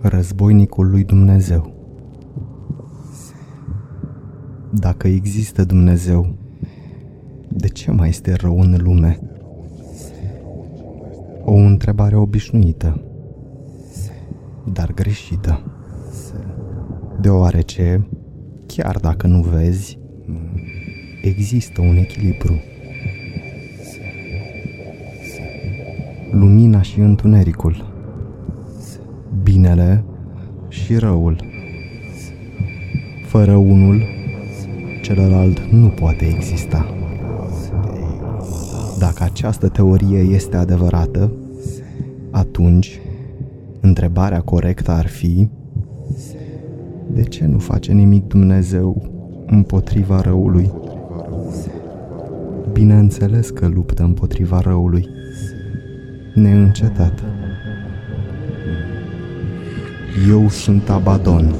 Războinicul lui Dumnezeu Dacă există Dumnezeu, de ce mai este rău în lume? O întrebare obișnuită, dar greșită. Deoarece, chiar dacă nu vezi, există un echilibru. Lumina și întunericul, binele și răul. Fără unul, celălalt nu poate exista. Dacă această teorie este adevărată, atunci întrebarea corectă ar fi de ce nu face nimic Dumnezeu împotriva răului? Bineînțeles că luptă împotriva răului, neîncetat. Eu sunt Abaddon,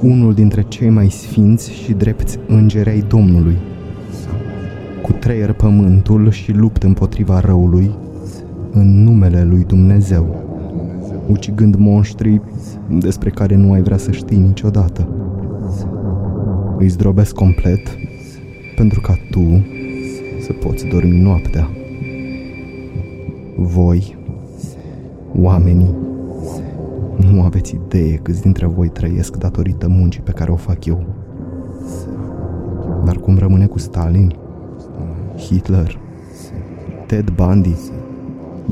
unul dintre cei mai sfinți și drepți îngeri ai Domnului. Cu treier pământul și lupt împotriva răului, în numele lui Dumnezeu, ucigând monștri despre care nu ai vrea să știi niciodată. Îi zdrobesc complet pentru ca tu să poți dormi noaptea. Voi, oamenii, nu aveți idee câți dintre voi trăiesc datorită muncii pe care o fac eu. Dar cum rămâne cu Stalin, Hitler, Ted Bundy,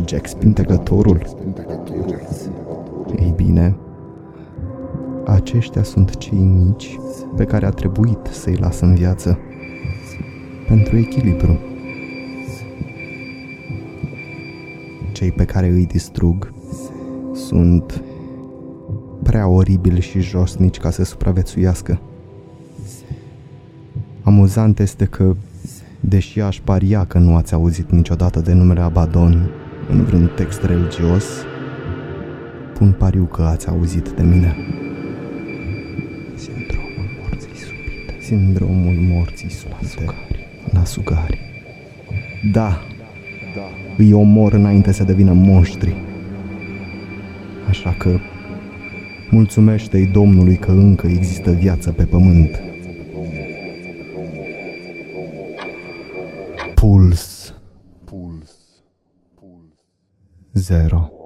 Jack Spintecătorul? Ei bine, aceștia sunt cei mici pe care a trebuit să-i las în viață pentru echilibru. Cei pe care îi distrug sunt prea oribili și josnici ca să supraviețuiască. Amuzant este că, deși aș paria că nu ați auzit niciodată de numele Abaddon în vreun text religios, pun pariu că ați auzit de mine. Sindromul morții subite. Sindromul morții subite. La sugari. Da, da. Îi omor înainte să devină monștri. Așa că mulțumește-i Domnului că încă există viață pe pământ. Puls. Puls. Puls. Zero.